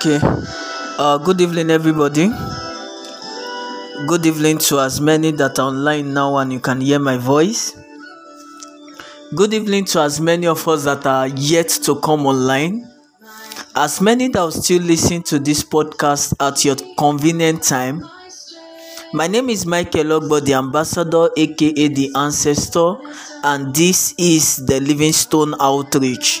Okay. Uh, good evening, everybody. Good evening to as many that are online now and you can hear my voice. Good evening to as many of us that are yet to come online. As many that will still listen to this podcast at your convenient time. My name is Michael Ogbo, the ambassador, aka the ancestor, and this is the Livingstone Outreach.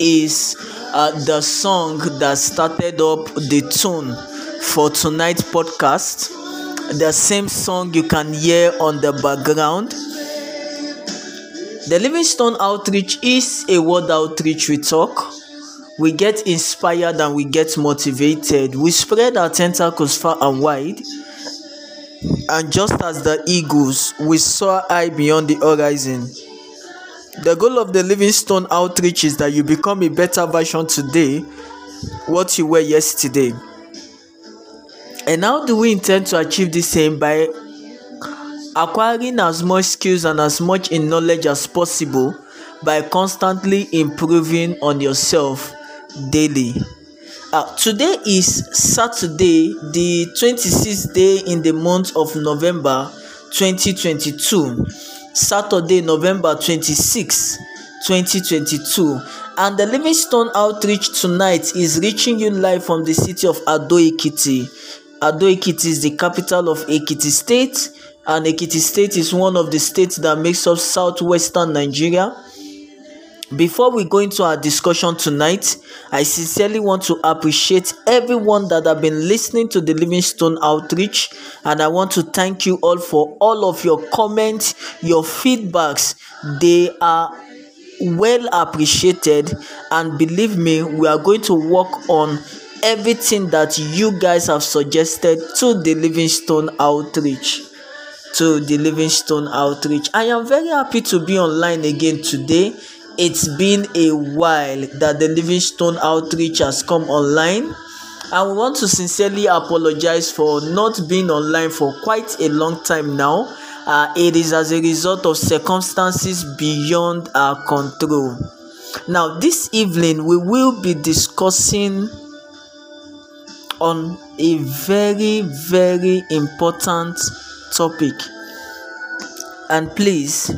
is uh, the song that started up the tune for tonight's podcast. The same song you can hear on the background. The Livingstone Outreach is a word outreach we talk. We get inspired and we get motivated. We spread our tentacles far and wide and just as the eagles, we soar high beyond the horizon. The goal of the Livingstone outreach is that you become a better version today, what you were yesterday. And how do we intend to achieve this aim? By acquiring as much skills and as much in knowledge as possible by constantly improving on yourself daily. Uh, today is Saturday, the 26th day in the month of November 2022. Saturday, November 26, 2022. And the Livingstone Outreach tonight is reaching you live from the city of Ado Ekiti. Ado Ekiti is the capital of Ekiti State, and Ekiti State is one of the states that makes up southwestern Nigeria. Before we go into our discussion tonight, I sincerely want to appreciate everyone that have been listening to the Livingstone Outreach, and I want to thank you all for all of your comments, your feedbacks. They are well appreciated, and believe me, we are going to work on everything that you guys have suggested to the Livingstone Outreach to the Livingstone Outreach. I am very happy to be online again today. It's been a while that the Livingstone Outreach has come online. I want to sincerely apologize for not being online for quite a long time now. Uh, it is as a result of circumstances beyond our control. Now, this evening, we will be discussing on a very, very important topic. And please,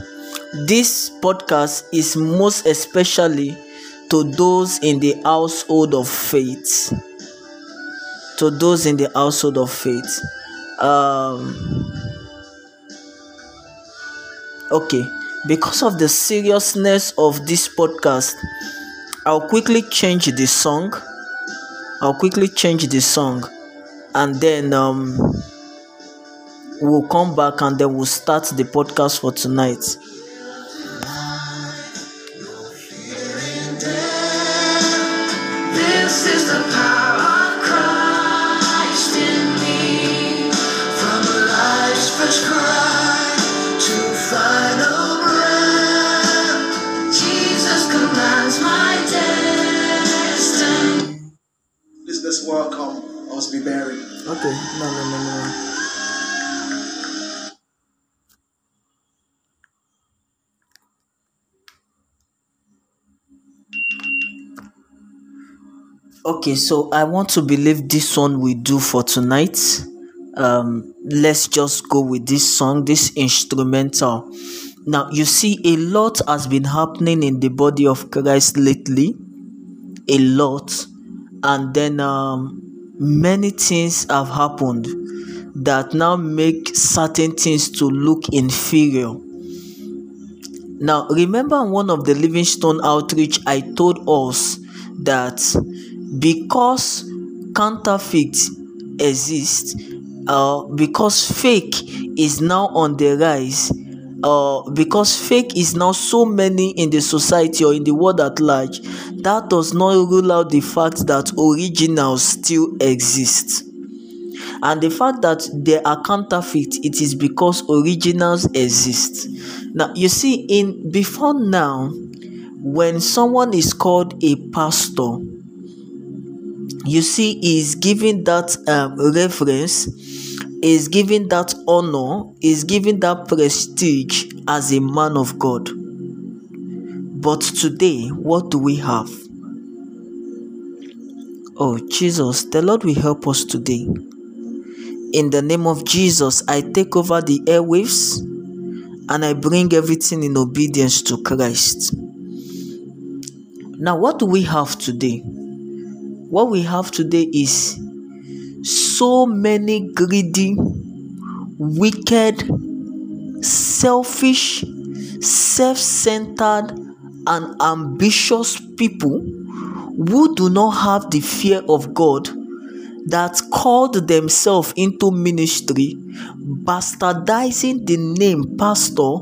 this podcast is most especially to those in the household of faith. To those in the household of faith. Um, okay, because of the seriousness of this podcast, I'll quickly change the song. I'll quickly change the song and then um we'll come back and then we'll start the podcast for tonight. Okay, so I want to believe this one we do for tonight. Um, let's just go with this song, this instrumental. Now, you see, a lot has been happening in the body of Christ lately. A lot. And then um, many things have happened that now make certain things to look inferior. Now, remember one of the Livingstone outreach, I told us that because counterfeit exists, uh, because fake is now on the rise, uh, because fake is now so many in the society or in the world at large that does not rule out the fact that originals still exist. And the fact that they are counterfeit, it is because originals exist. Now, you see, in before now, when someone is called a pastor, you see, is giving that um, reference, is giving that honor, is giving that prestige as a man of God. But today, what do we have? Oh, Jesus, the Lord will help us today. In the name of Jesus, I take over the airwaves and I bring everything in obedience to Christ. Now, what do we have today? What we have today is so many greedy, wicked, selfish, self centered, and ambitious people who do not have the fear of God that called themselves into ministry, bastardizing the name pastor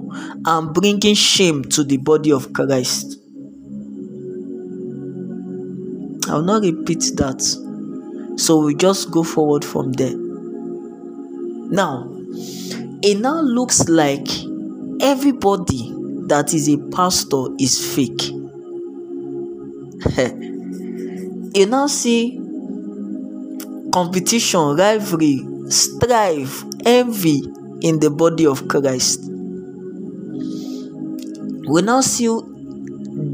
and bringing shame to the body of Christ. I'll not repeat that. So we just go forward from there. Now, it now looks like everybody that is a pastor is fake. you now see competition, rivalry, strife, envy in the body of Christ. We now see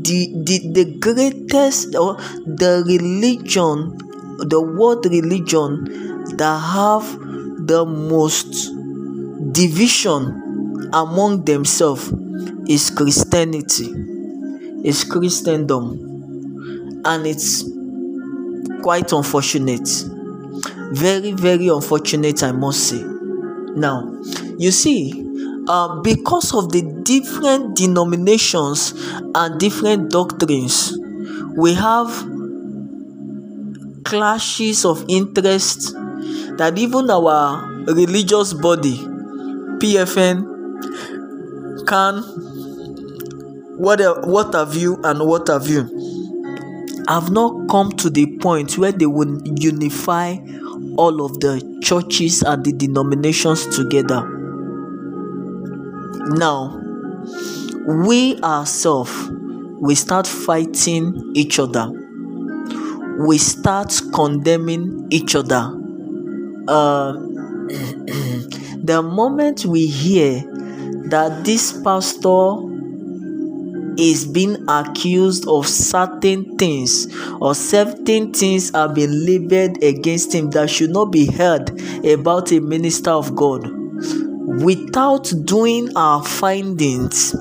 the, the, the greatest or the religion, the world religion that have the most division among themselves is Christianity, is Christendom, and it's quite unfortunate. Very, very unfortunate, I must say. Now, you see, uh, because of the different denominations and different doctrines, we have clashes of interest that even our religious body, PFN, can what what have you and what have you have not come to the point where they will unify all of the churches and the denominations together now we ourselves we start fighting each other. We start condemning each other. Uh, the moment we hear that this pastor is being accused of certain things or certain things have been labeled against him that should not be heard about a minister of God without doing our findings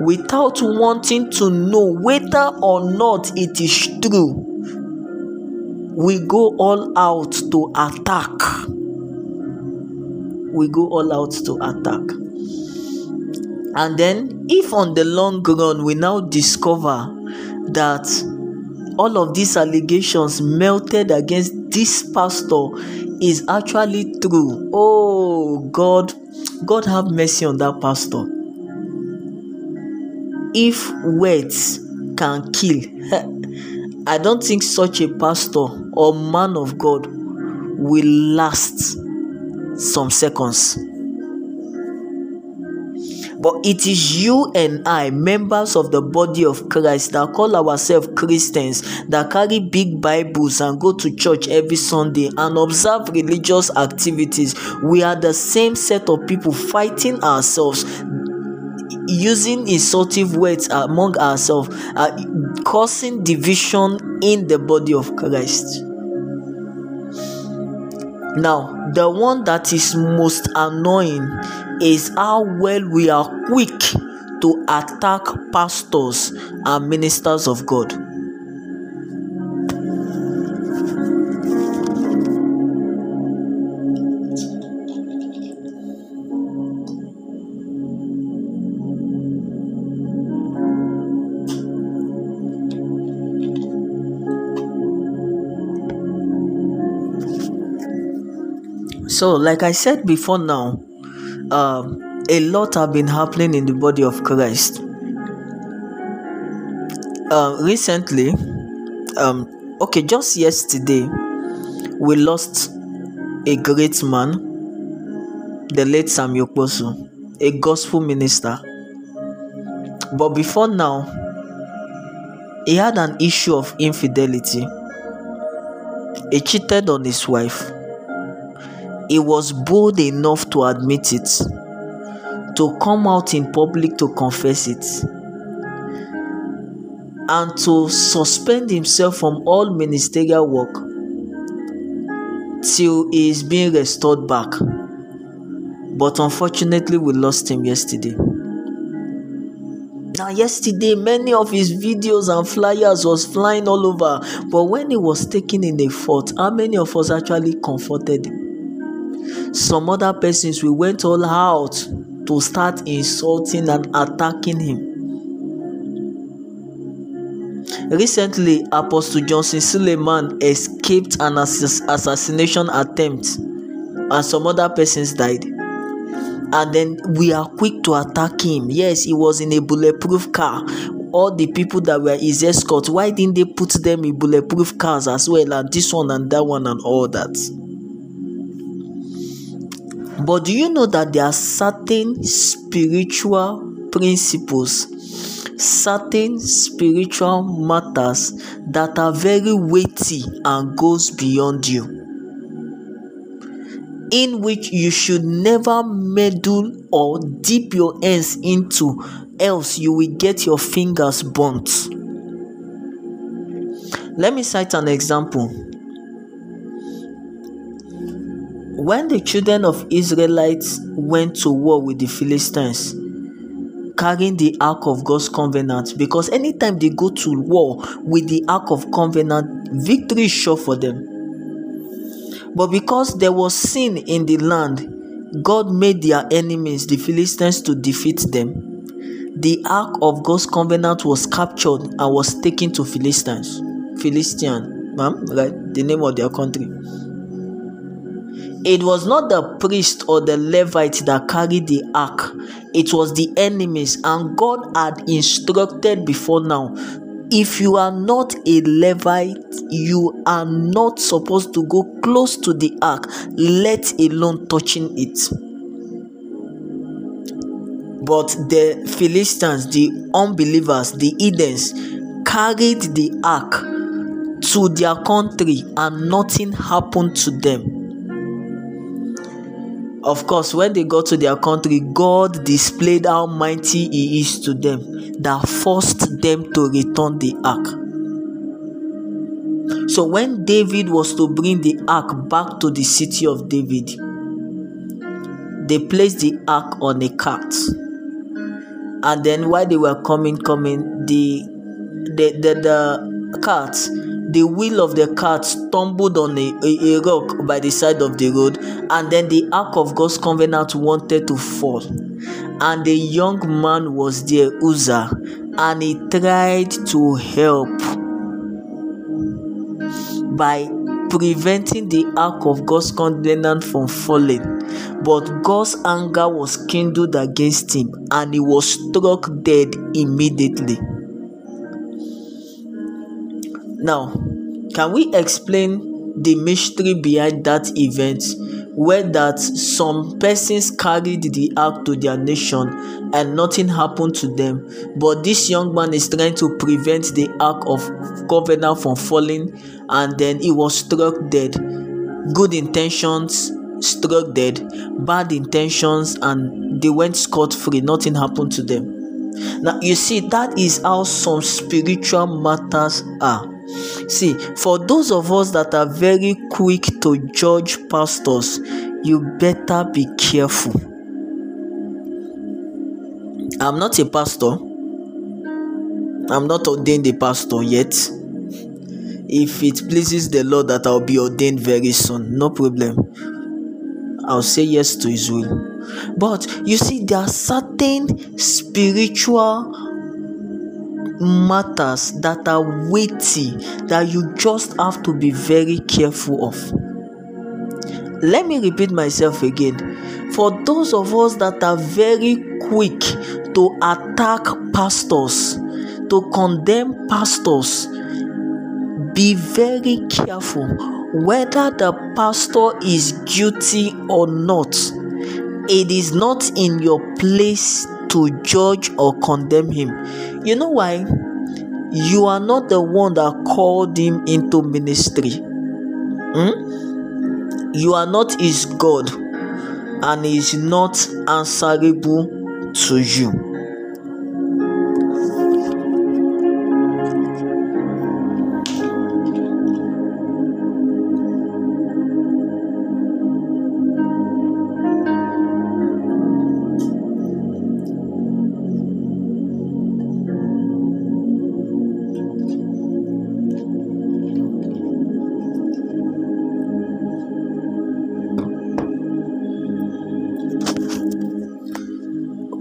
without wanting to know whether or not it is true we go all out to attack. We go all out to attack. And then if on the long run we now discover that all of these allegations melted against this pastor is actually true oh god god have mercy on that pastor. If words can kill i don't think such a pastor or man of god will last some seconds but it is you and I, members of the body of Christ, that call ourselves Christians, that carry big Bibles and go to church every Sunday and observe religious activities. We are the same set of people fighting ourselves, using insultive words among ourselves, uh, causing division in the body of Christ. Now, the one that is most annoying is how well we are quick to attack pastors and ministers of God. So, like I said before now, um, a lot have been happening in the body of Christ. Uh, recently, um okay just yesterday we lost a great man the late Samuel Okposo a gospel minister. But before now he had an issue of infidelity. He cheated on his wife he was bold enough to admit it to come out in public to confess it and to suspend himself from all ministerial work till he is being restored back. But unfortunately, we lost him yesterday. Now, yesterday, many of his videos and flyers was flying all over. But when he was taken in a fort, how many of us actually comforted him? Some other persons, we went all out to start insulting and attacking him. Recently, Apostle Johnson Suleman escaped an assass- assassination attempt, and some other persons died. And then we are quick to attack him. Yes, he was in a bulletproof car. All the people that were his escorts, why didn't they put them in bulletproof cars as well? And this one and that one and all that. But do you know that there are certain spiritual principles certain spiritual matters that are very weighty and goes beyond you in which you should never meddle or dip your hands into else you will get your fingers burnt? Let me cite an example when the children of israelites went to war with the philistines carrying the ark of God's covenant because anytime they go to war with the ark of covenant, victory is sure for them. But because there was sin in the land, God made their enemies, the Philistines, to defeat them. The ark of God's covenant was captured and was taken to Philistines. Philistine, ma'am, right? The name of their country. It was not the priest or the Levite that carried the ark, it was the enemies, and God had instructed before now if you are not a Levite, you are not supposed to go close to the ark, let alone touching it. But the Philistines, the unbelievers, the Edens, carried the ark to their country and nothing happened to them. Of course, when they got to their country, God displayed how mighty He is to them that forced them to return the ark. So, when David was to bring the ark back to the city of David, they placed the ark on a cart. And then, while they were coming, coming, the the the, the cart the wheel of the cart stumbled on a, a, a, rock by the side of the road, and then the ark of God's covenant wanted to fall. And a young man was there, Uzzah, and he tried to help by preventing the ark of God's covenant from falling. But God's anger was kindled against him, and he was struck dead immediately. Now, can we explain the mystery behind that event where that some persons carried the ark to their nation and nothing happened to them but this young man is trying to prevent the ark of covenant from falling and then he was struck dead? Good intentions struck dead. Bad intentions and they went scot-free. Nothing happened to them. Now you see that is how some spiritual matters are See, for those of us that are very quick to judge pastors, you better be careful. I'm not a pastor. I'm not ordained a pastor yet. If it pleases the Lord that I'll be ordained very soon, no problem. I'll say yes to His will. But you see, there are certain spiritual matters that are weighty that you just have to be very careful of. Let me repeat myself again. For those of us that are very quick to attack pastors, to condemn pastors, be very careful whether the pastor is guilty or not. It is not in your place to judge or condemn him. You know why? You are not the one that called him into ministry. Hmm? You are not his God and is not answerable to you.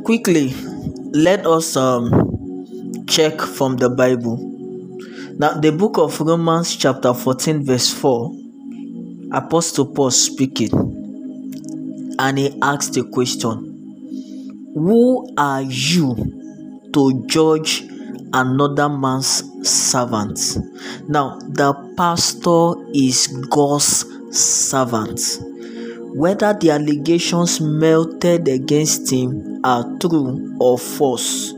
Quickly let us um check from the bible. Now the book of romans chapter 14 verse 4 apostle paul speaking and he asked a question. Who are you to judge another man's servant now the pastor is god's servant whether the allegations melted against him are true or false.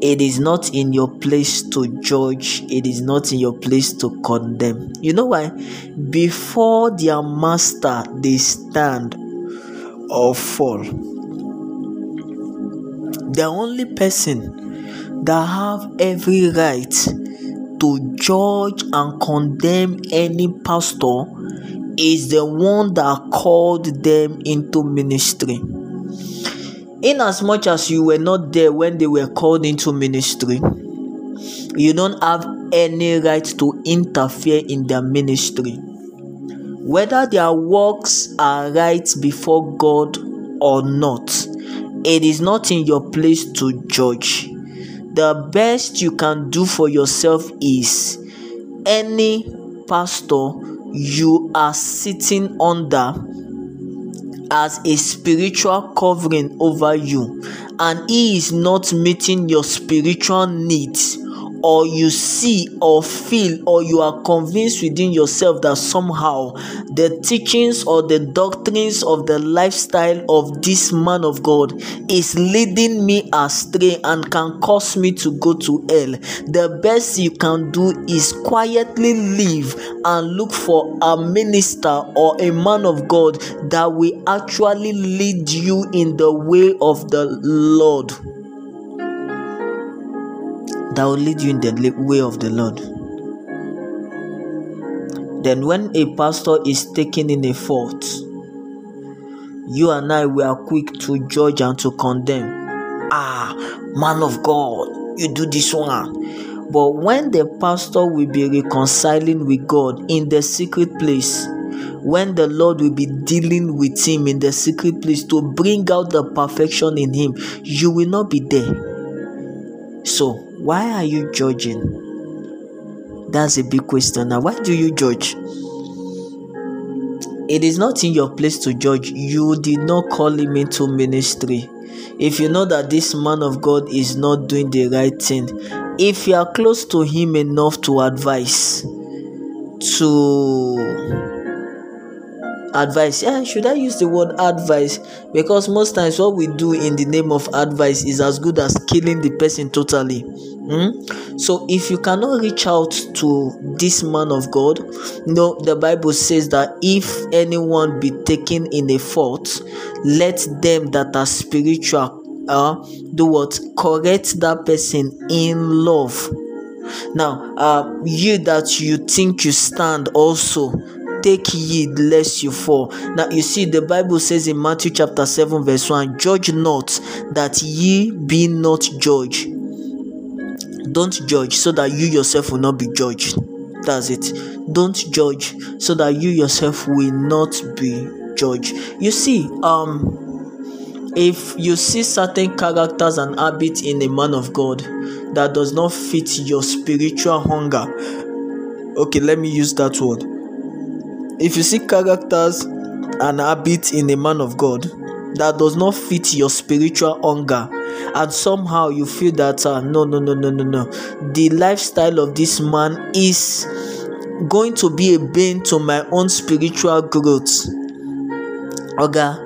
It is not in your place to judge, it is not in your place to condemn. You know why? Before their master, they stand or fall. The only person that have every right to judge and condemn any pastor is the one that called them into ministry. In as much as you were not there when they were called into ministry, you don't have any right to interfere in their ministry. Whether their works are right before God or not, it is not in your place to judge. The best you can do for yourself is any pastor you are sitting under as a spiritual covering over you and he is not meeting your spiritual needs or you see or feel or you are convinced within yourself that somehow the teachings or the doctrines of the lifestyle of this man of God is leading me astray and can cause me to go to hell, the best you can do is quietly leave and look for a minister or a man of God that will actually lead you in the way of the Lord that will lead you in the way of the Lord. Then, when a pastor is taken in a fault, you and I we are quick to judge and to condemn. Ah, man of God, you do this one. But when the pastor will be reconciling with God in the secret place, when the Lord will be dealing with him in the secret place to bring out the perfection in him, you will not be there. So, why are you judging? That's a big question. Now, why do you judge? It is not in your place to judge. You did not call him into ministry. If you know that this man of God is not doing the right thing, if you are close to him enough to advise, to advice. Yeah should i use the word advice? Because most times what we do in the name of advice is as good as killing the person totally. Mm? so if you cannot reach out to this man of god no the bible says that if anyone be taken in a fault let them that are spiritual uh, do what? Correct that person in love. Now uh, you that you think you stand also take heed lest you fall. Now you see the Bible says in Matthew chapter 7 verse 1, judge not that ye be not judged. Don't judge so that you yourself will not be judged. That's it. Don't judge so that you yourself will not be judged. You see, um if you see certain characters and habits in a man of God that does not fit your spiritual hunger, okay, let me use that word if you see characters and habits in a man of God that does not fit your spiritual hunger and somehow you feel that uh, no no no no no no. The lifestyle of this man is going to be a bane to my own spiritual growth. Oga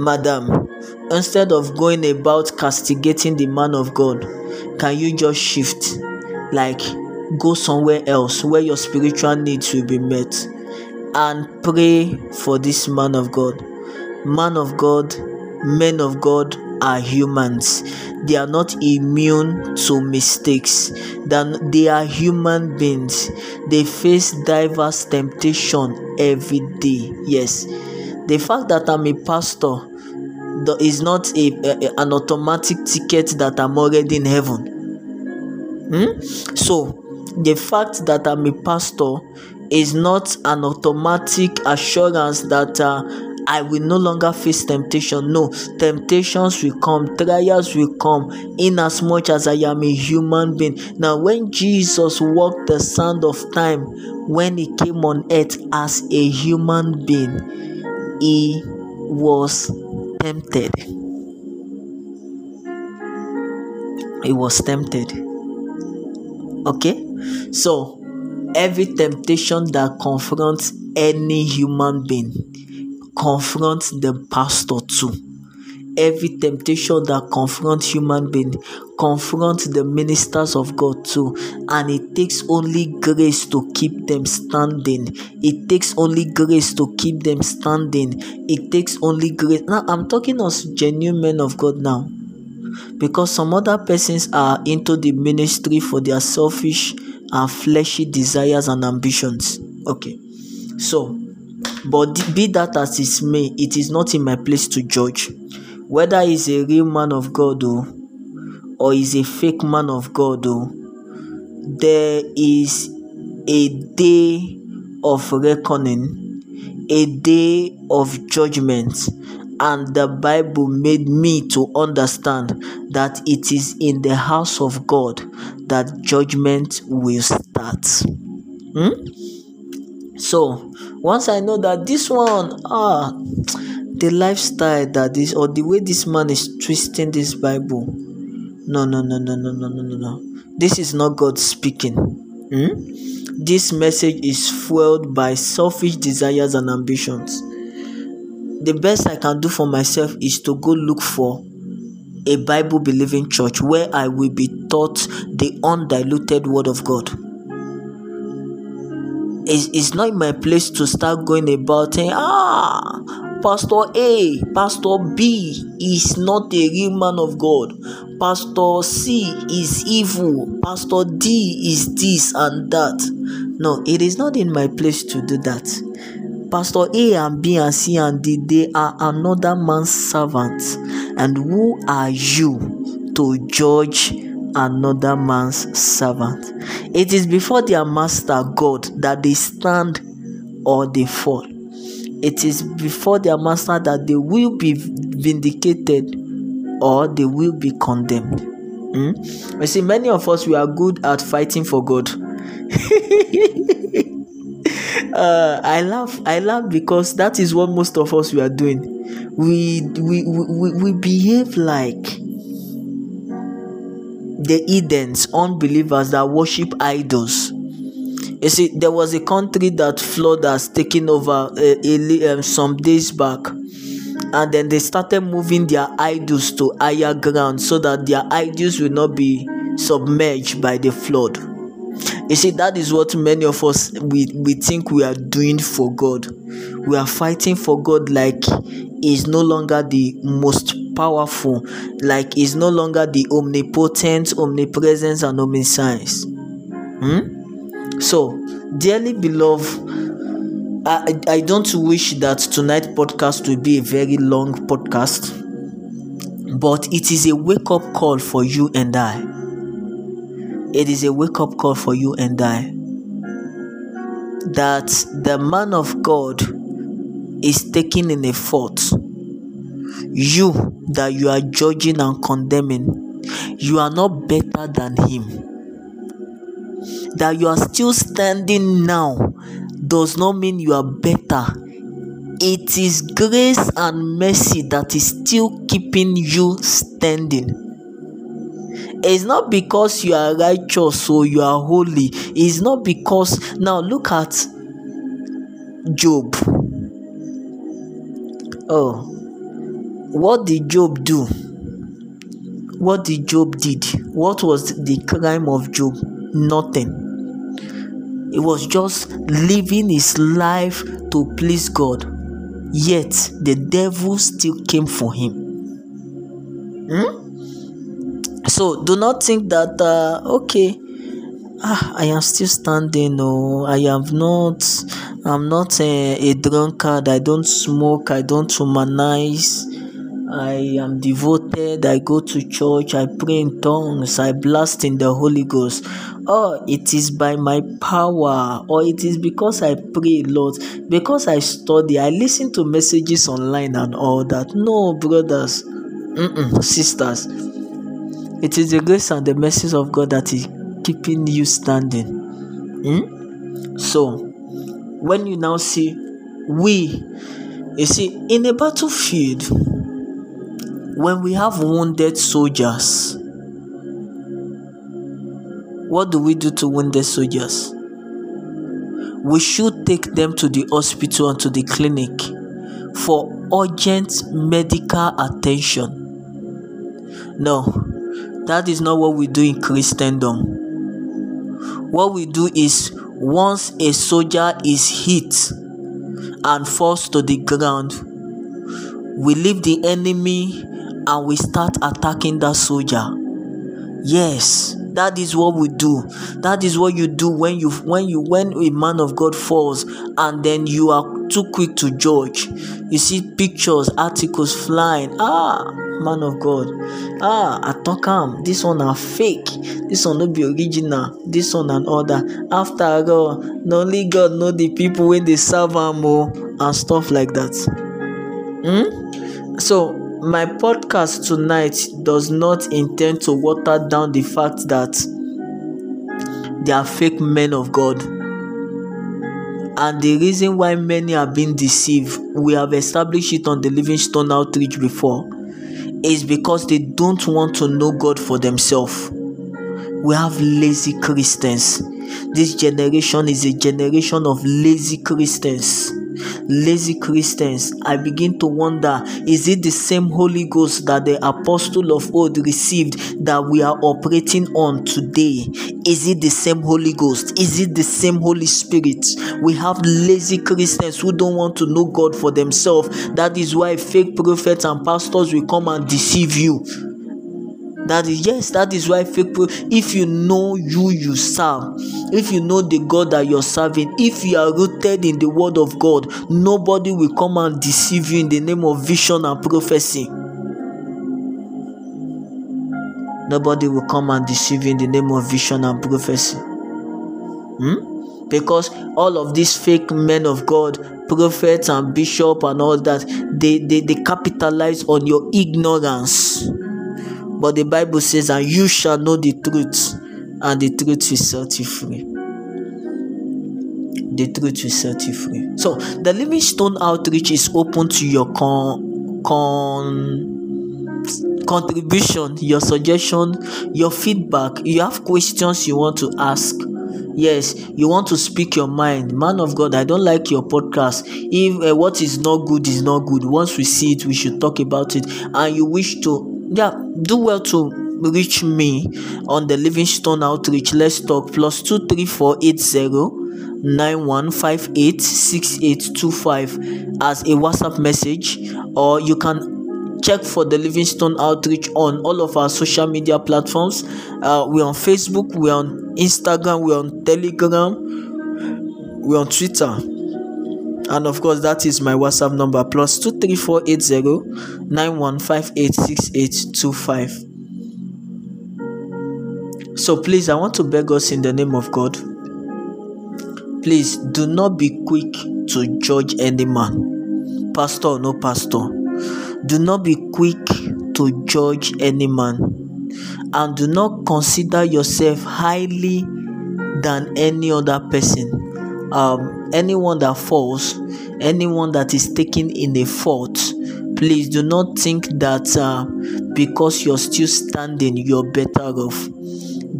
madam instead of going about castigating the man of god can you just shift? Like go somewhere else where your spiritual needs will be met and pray for this man of god. Man of god men of god are humans. They are not immune to mistakes. They are human beings. They face diverse temptation every day yes. The fact that i'm a pastor is not a, a- an automatic ticket that i'm already in heaven. Hmm? So, the fact that I'm a pastor is not an automatic assurance that uh, I will no longer face temptation. No, temptations will come, trials will come, in as much as I am a human being. Now, when Jesus walked the sand of time, when he came on earth as a human being, he was tempted. He was tempted okay so every temptation that confronts any human being confronts the pastor too. Every temptation that confronts human being confronts the ministers of god too. And it takes only grace to keep them standing. It takes only grace to keep them standing. It takes only grace. Now i'm talking as genuine men of god now. Because some other persons are into the ministry for their selfish and fleshy desires and ambitions. Okay. So but be that as it may it is not in my place to judge. Whether he's a real man of god o or is a fake man of god o there is a day of reckoning a day of judgment. And the bible made me to understand that it is in the house of god that judgment will start Hmm? so once i know that this one ah the lifestyle that this or the way this man is twisting this bible no no no no no no no no no this is not god speaking Hmm? this message is fueled by selfish desires and ambitions the best i can do for myself is to go look for a bible believing church where i will be taught the undiluted word of god. It's, it's not my place to start going about saying ah pastor a pastor b is not a real man of god. Pastor c is evil. Pastor d is this and that. No it is not in my place to do that pastor a and b and c and d they are another man's servants and who are you to judge another man's servant? It is before their master god that they stand or they fall. It is before their master that they will be vindicated or they will be condemned. Hmm? you see many of us we are good at fighting for god uh, I laugh. I laugh because that is what most of us we are doing. We we we, we behave like the Edens, unbelievers that worship idols. You see, there was a country that flood has taken over uh, um, some days back, and then they started moving their idols to higher ground so that their idols will not be submerged by the flood. You see, that is what many of us we, we think we are doing for God. We are fighting for God like is no longer the most powerful, like is no longer the omnipotent, omnipresence, and omniscience. Hmm? So, dearly beloved, I, I don't wish that tonight podcast will be a very long podcast, but it is a wake up call for you and I it is a wake up call for you and I that the man of God is taking in a fault. You that you are judging and condemning, you are not better than him. That you are still standing now does not mean you are better. It is grace and mercy that is still keeping you standing It's not because you are righteous or you are holy. It's not because now look at Job. Oh, what did Job do? What did Job did? What was the crime of Job? Nothing. It was just living his life to please God. Yet the devil still came for him. Hmm? So do not think that uh, okay, ah, I am still standing. No, I am not. I'm not a, drunkard. I don't smoke. I don't humanize. I am devoted. I go to church. I pray in tongues. I blast in the Holy Ghost. Oh, it is by my power, or it is because I pray a lot, because I study. I listen to messages online and all that. No, brothers, sisters. It is the grace and the mercies of God that is keeping you standing. Hmm? So, when you now see we, you see, in a battlefield, when we have wounded soldiers, what do we do to wounded soldiers? We should take them to the hospital and to the clinic for urgent medical attention. No, that is not what we do in Christendom. What we do is once a soldier is hit and falls to the ground, we leave the enemy and we start attacking that soldier. Yes, that is what we do. That is what you do when you when you when a man of God falls and then you are too quick to judge. You see pictures, articles flying. Ah, man of God. Ah, I talk am. This one are fake. This one no be original. This one and other. After all, na only God know the people when they serve am o and stuff like that. Hmm? So my podcast tonight does not intend to water down the fact that they are fake men of God. And the reason why many are being deceived, we have established it on the Living Stone Outreach before, is because they don't want to know God for themselves. We have lazy Christians. This generation is a generation of lazy Christians lazy Christians, I begin to wonder is it the same Holy Ghost that the apostle of old received that we are operating on today? Is it the same Holy Ghost? Is it the same Holy Spirit? We have lazy Christians who don't want to know God for themselves. That is why fake prophets and pastors will come and deceive you that is yes that is why fake pro if you know you you serve if you know the god that you're serving if you are rooted in the word of god nobody will come and deceive you in the name of vision and prophecy. Nobody will come and deceive you in the name of vision and prophecy. Hmm? because all of these fake men of god prophets and bishop and all that they they, they capitalize on your ignorance but the Bible says, and you shall know the truth, and the truth will set you free. The truth will set you free. So the Living Stone Outreach is open to your con con contribution, your suggestion, your feedback. You have questions you want to ask. Yes, you want to speak your mind. Man of God, I don't like your podcast. If uh, what is not good is not good, once we see it, we should talk about it. And you wish to yeah do well to reach me on the livingstone outreach. Let's talk. Plus two three four eight zero nine one five eight six eight two five as a whatsapp message or you can check for the livingstone outreach on all of our social media platforms. Uh, we're on facebook we're on instagram we're on telegram we're on twitter and of course that is my whatsapp number plus 23480 91586825 so please i want to beg us in the name of god. Please do not be quick to judge any man. Pastor or no pastor do not be quick to judge any man. And do not consider yourself highly than any other person. Um, anyone that falls anyone that is taken in a fault please do not think that uh, because you're still standing, you're better off.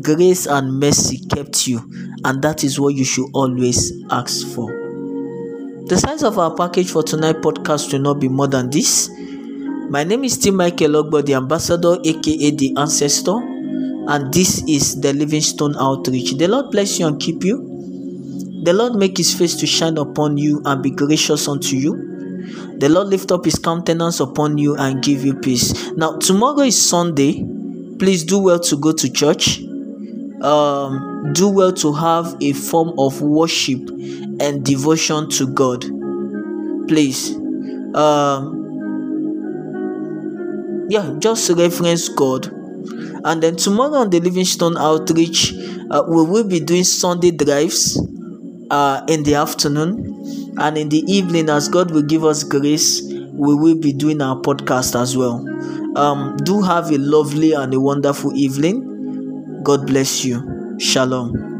Grace and mercy kept you, and that is what you should always ask for. The size of our package for tonight podcast will not be more than this. My name is Tim Michael Ogbo, the ambassador, aka the ancestor, and this is the Livingstone Outreach. The Lord bless you and keep you. The Lord make his face to shine upon you and be gracious unto you. The Lord lift up his countenance upon you and give you peace. Now, tomorrow is Sunday. Please do well to go to church. Um, do well to have a form of worship and devotion to God. Please. Um, yeah, just reference God. And then tomorrow on the Livingstone Outreach, uh, we will be doing Sunday drives uh, in the afternoon. And in the evening, as God will give us grace, we will be doing our podcast as well. Um, do have a lovely and a wonderful evening. God bless you. Shalom.